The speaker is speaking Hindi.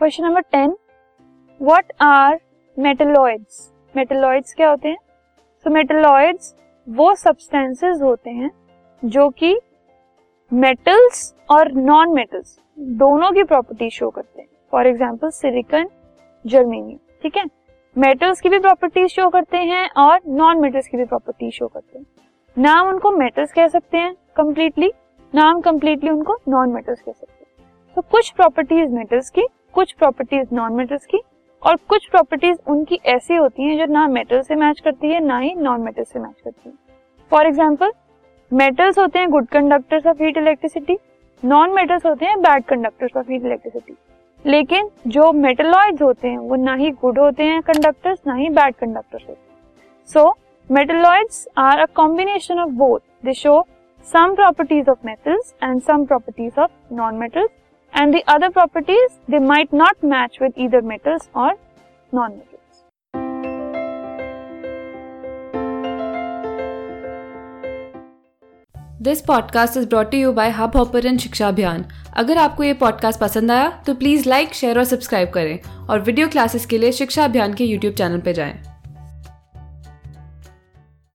Question number ten what are metalloids metalloids क्या होते हैं? सो so, मेटलॉइड्स वो सब्सटेंसेस होते हैं जो कि मेटल्स और नॉन मेटल्स दोनों की प्रॉपर्टी शो करते हैं। फॉर एग्ज़ाम्पल सिलिकन जर्मेनियम ठीक है? मेटल्स की भी प्रॉपर्टीज़ शो करते हैं और नॉन मेटल्स की भी प्रॉपर्टीज़ शो करते हैं। नाम उनको मेटल्स कह सकते हैं कंप्लीटली नाम कंप्लीटली उनको नॉन मेटल्स कह सकते हैं। तो so, कुछ प्रॉपर्टीज़ मेटल्स की कुछ प्रॉपर्टीज़ नॉन मेटल्स की और कुछ प्रॉपर्टीज़ उनकी ऐसी होती हैं जो ना मेटल से मैच करती है, ना ही नॉन मेटल से मैच करती है। फॉर एग्ज़ाम्पल मेटल्स होते हैं good conductors of heat electricity non metals होते हैं bad conductors of heat electricity लेकिन जो मेटलॉइड्स होते हैं, वो ना ही गुड होते हैं कंडक्टर्स ना ही बैड कंडक्टर्स होते हैं। So metalloids are a combination of both they show some metals of metals and some properties of non-metals and the other properties, they might not match with either metals or this podcast is brought you by Hubhopper शिक्षा अभियान अगर आपको ये पॉडकास्ट पसंद आया तो प्लीज़ लाइक शेयर और सब्सक्राइब करें। और वीडियो क्लासेस के लिए शिक्षा अभियान के यूट्यूब चैनल पर जाएँ।